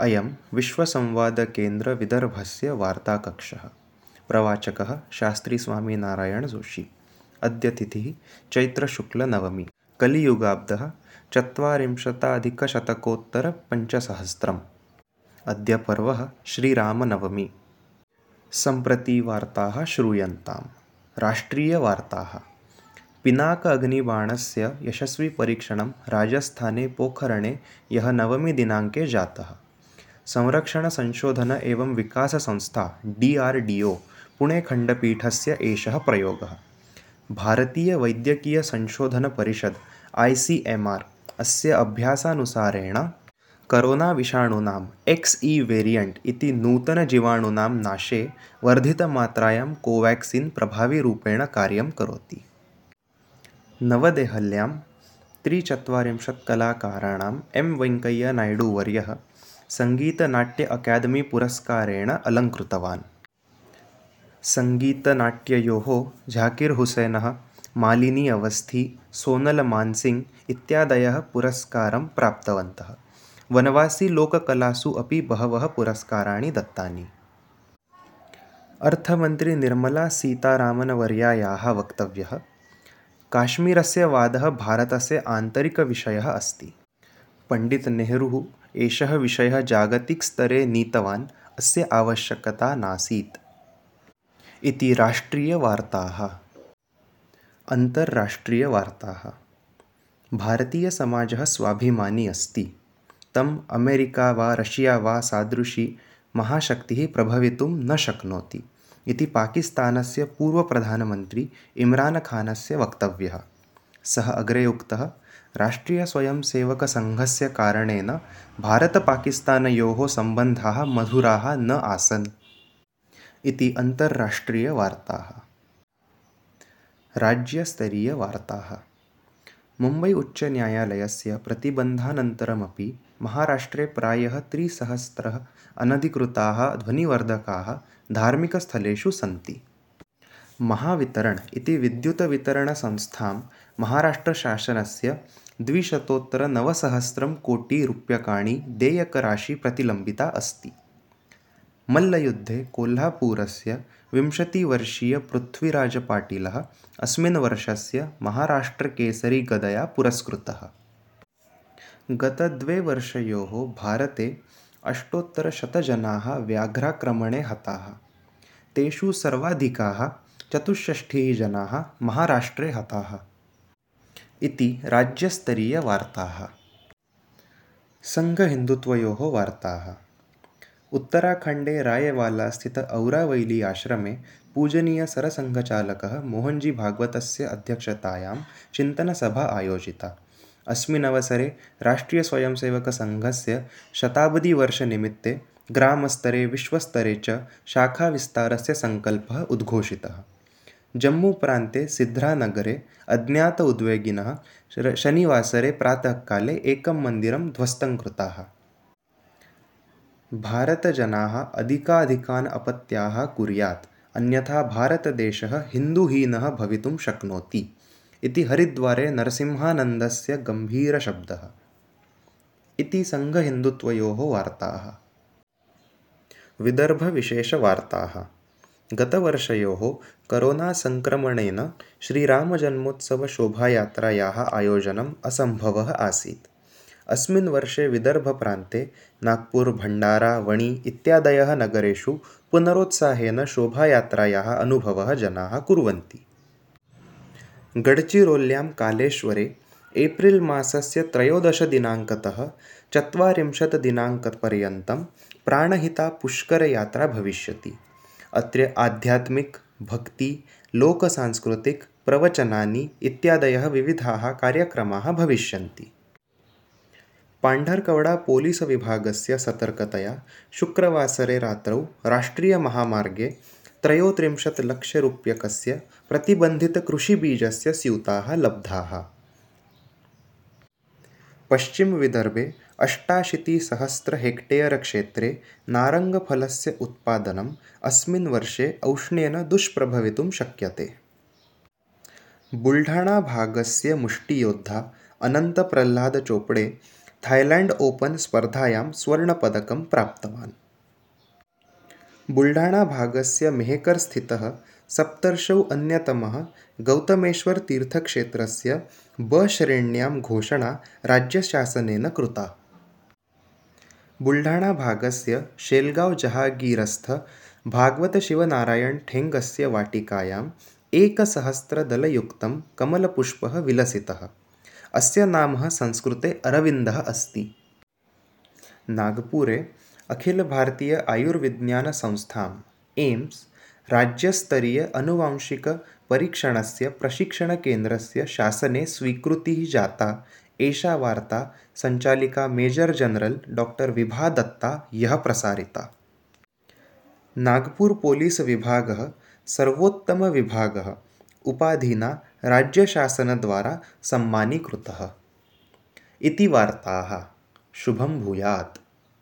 अयं विश्वसंवादकेन्द्रविदर्भस्य वार्ताकक्षः। प्रवाचकः शास्त्रीस्वामीनारायणजोशी। अद्य तिथिः चैत्रशुक्लनवमी। कलियुगाब्दः चत्वारिंशदधिकशतकोत्तरपञ्चसहस्रम् अद्य पर्व श्रीरामनवमी। सम्प्रति वार्ताः श्रूयन्तां राष्ट्रीयवार्ताः पिनाक अग्निबाणस्य यशस्विपरीक्षणं राजस्थाने पोखरणे ह्यः नवमीदिनाङ्के जातः संरक्षणसंशोधन एवं विकाससंस्था डि आर् डि ओ पुणेखण्डपीठस्य एषः प्रयोगः। भारतीयवैद्यकीयसंशोधनपरिषद् ऐ सि एम् आर् अस्य अभ्यासानुसारेण करोनाविषाणूनाम् एक्स् इ वेरियण्ट् इति नूतनजीवाणूनां नाशे वर्धितमात्रायां कोवेक्सिन् प्रभावीरूपेण कार्यं करोति। नवदेहल्यां त्रिचत्वारिंशत् कलाकाराणाम् एम् वेङ्कय्यनायडुवर्यः सङ्गीतनाट्य अकादमी पुरस्कारेण अलङ्कृतवान् सङ्गीतनाट्ययोः झाकिर् हुसेनः, मालिनी अवस्थी, सोनल मान्सिङ्ग् इत्यादयः पुरस्कारं प्राप्तवन्तः। वनवासीलोककलासु अपि बहवः पुरस्काराणि दत्तानि। अर्थमन्त्रीनिर्मलासीतारामन्वर्यायाः वक्तव्यः, काश्मीरस्य वादः भारतस्य आन्तरिकविषयः अस्ति। पण्डितनेहरुः एषः विषयः जागतिकस्तरे नीतवान्, अस्य आवश्यकता नासीत्। इति राष्ट्रीयवार्ताः अन्तर्राष्ट्रीयवार्ताः भारतीयसमाजः स्वाभिमानी अस्ति। तम् अमेरिका वा रशिया वा सादृशी महाशक्तिः प्रभवितुं न शक्नोति। इति पाकिस्तानस्य पूर्वप्रधानमन्त्री इम्रानखानस्य वक्तव्यः। सः अग्रे उक्तः राष्ट्रीयस्वयंसेवकसङ्घस्य कारणेन भारतपाकिस्तानयोः सम्बन्धाः मधुराः न आसन्। इति अन्तर्राष्ट्रीयवार्ताः राज्यस्तरीयवार्ताः मुम्बै उच्चन्यायालयस्य प्रतिबन्धानन्तरमपि महाराष्ट्रे प्रायः त्रिसहस्रः अनधिकृताः ध्वनिवर्धकाः धार्मिकस्थलेषु सन्ति। महावितरणम् इति विद्युत्वितरणसंस्थां महाराष्ट्रशासनस्य द्विशतोत्तरनवसहस्रं कोटिरूप्यकाणि देयकराशिः प्रतिलम्बिता अस्ति। मल्लयुद्धे कोल्हापुरस्य विंशतिवर्षीयपृथ्वीराजपाटीलः अस्मिन् वर्षस्य महाराष्ट्रकेसरीगदया पुरस्कृतः। गतद्वे वर्षयोः भारते अष्टोत्तरशतजनाः व्याघ्राक्रमणे हताः। तेषु सर्वाधिकाः चतुष्षष्टिः जनाः महाराष्ट्रे हताः। इति राज्यस्तरीयवार्ताः सङ्घहिन्दुत्वयोः वार्ताः। उत्तराखण्डे रायवालास्थित औरावैली आश्रमे पूजनीयसरसङ्घचालकः मोहन्जीभागवतस्य अध्यक्षतायां चिन्तनसभा आयोजिता। अस्मिन् अवसरे राष्ट्रीयस्वयंसेवकसङ्घस्य शताब्दीवर्षनिमित्ते ग्रामस्तरे, विश्वस्तरे च शाखाविस्तारस्य सङ्कल्पः उद्घोषितः। जम्मूप्रान्ते सिद्ध्रानगरे अज्ञात उद्वेगिनः शनिवासरे प्रातःकाले एकं मन्दिरं ध्वस्तं कृताः भारतजनाः अधिकाधिकान् अपत्याः कुर्यात् अन्यथा भारतदेशः हिन्दुहीनः भवितुं शक्नोति इति हरिद्वारे नरसिंहानन्दस्य गम्भीरशब्दः इति सङ्घहिन्दुत्वयोः वार्ताः विदर्भविशेषवार्ताः गतवर्षयोः करोनासङ्क्रमणेन श्रीरामजन्मोत्सवशोभायात्रायाः आयोजनम् असम्भवः आसीत्। अस्मिन् वर्षे विदर्भप्रान्ते नाग्पुर् भण्डारा वणी इत्यादयः नगरेषु पुनरोत्साहेन शोभायात्रायाः अनुभवः जनाः कुर्वन्ति। गडचिरोल्यां कालेश्वरे एप्रिल् मासस्य त्रयोदशदिनाङ्कतः चत्वारिंशत् दिनाङ्कपर्यन्तं प्राणहिता पुष्करयात्रा भविष्यति। अत्र आध्यात्मिक, भक्ति लोकसांस्कृतिक प्रवचनानि इत्यादयः विविधाः कार्यक्रमाः भविष्यन्ति। पाण्ढर्कवडा पोलीसविभागस्य सतर्कतया शुक्रवासरे रात्रौ राष्ट्रीयमहामार्गे त्रयोत्रिंशत् लक्षरूप्यकस्य प्रतिबन्धितकृषिबीजस्य स्यूताः लब्धाः। पश्चिमविदर्भे अष्टाशीतिसहस्र हेक्टेयर् क्षेत्रे नारङ्गफलस्य उत्पादनम् अस्मिन् वर्षे औष्ण्येन दुष्प्रभवितुं शक्यते। बुल्ढाणाभागस्य मुष्टियोद्धा अनन्तप्रह्लादचोपडे थैलेण्ड् ओपन् स्पर्धायां स्वर्णपदकं प्राप्तवान् बुल्ढाणाभागस्य मेहकर् स्थितः सप्तर्षौ अन्यतमः गौतमेश्वर्तीर्थक्षेत्रस्य ब श्रेण्यां घोषणा राज्यशासनेन कृता। बुल्ढाणाभागस्य शेल्गाव् जहागीरस्थ भागवतशिवनारायणठेङ्गस्य वाटिकायाम् एकसहस्रदलयुक्तं कमलपुष्पः विलसितः। अस्य नाम संस्कृते अरविन्दः अस्ति। नागपुरे अखिलभारतीय आयुर्विज्ञानसंस्थाम् एम्स्, राज्यस्तरीय अनुवांशिकपरीक्षणस्य प्रशिक्षणकेन्द्रस्य शासने स्वीकृतिः जाता, एषा वार्ता सञ्चालिका major general doctor Vibha Datta ह्यः प्रसारिता। नागपुर् पोलीस् विभागः सर्वोत्तमविभागः उपाधिना राज्यशासनद्वारा सम्मानीकृतः। इति वार्ताः। शुभं भूयात्।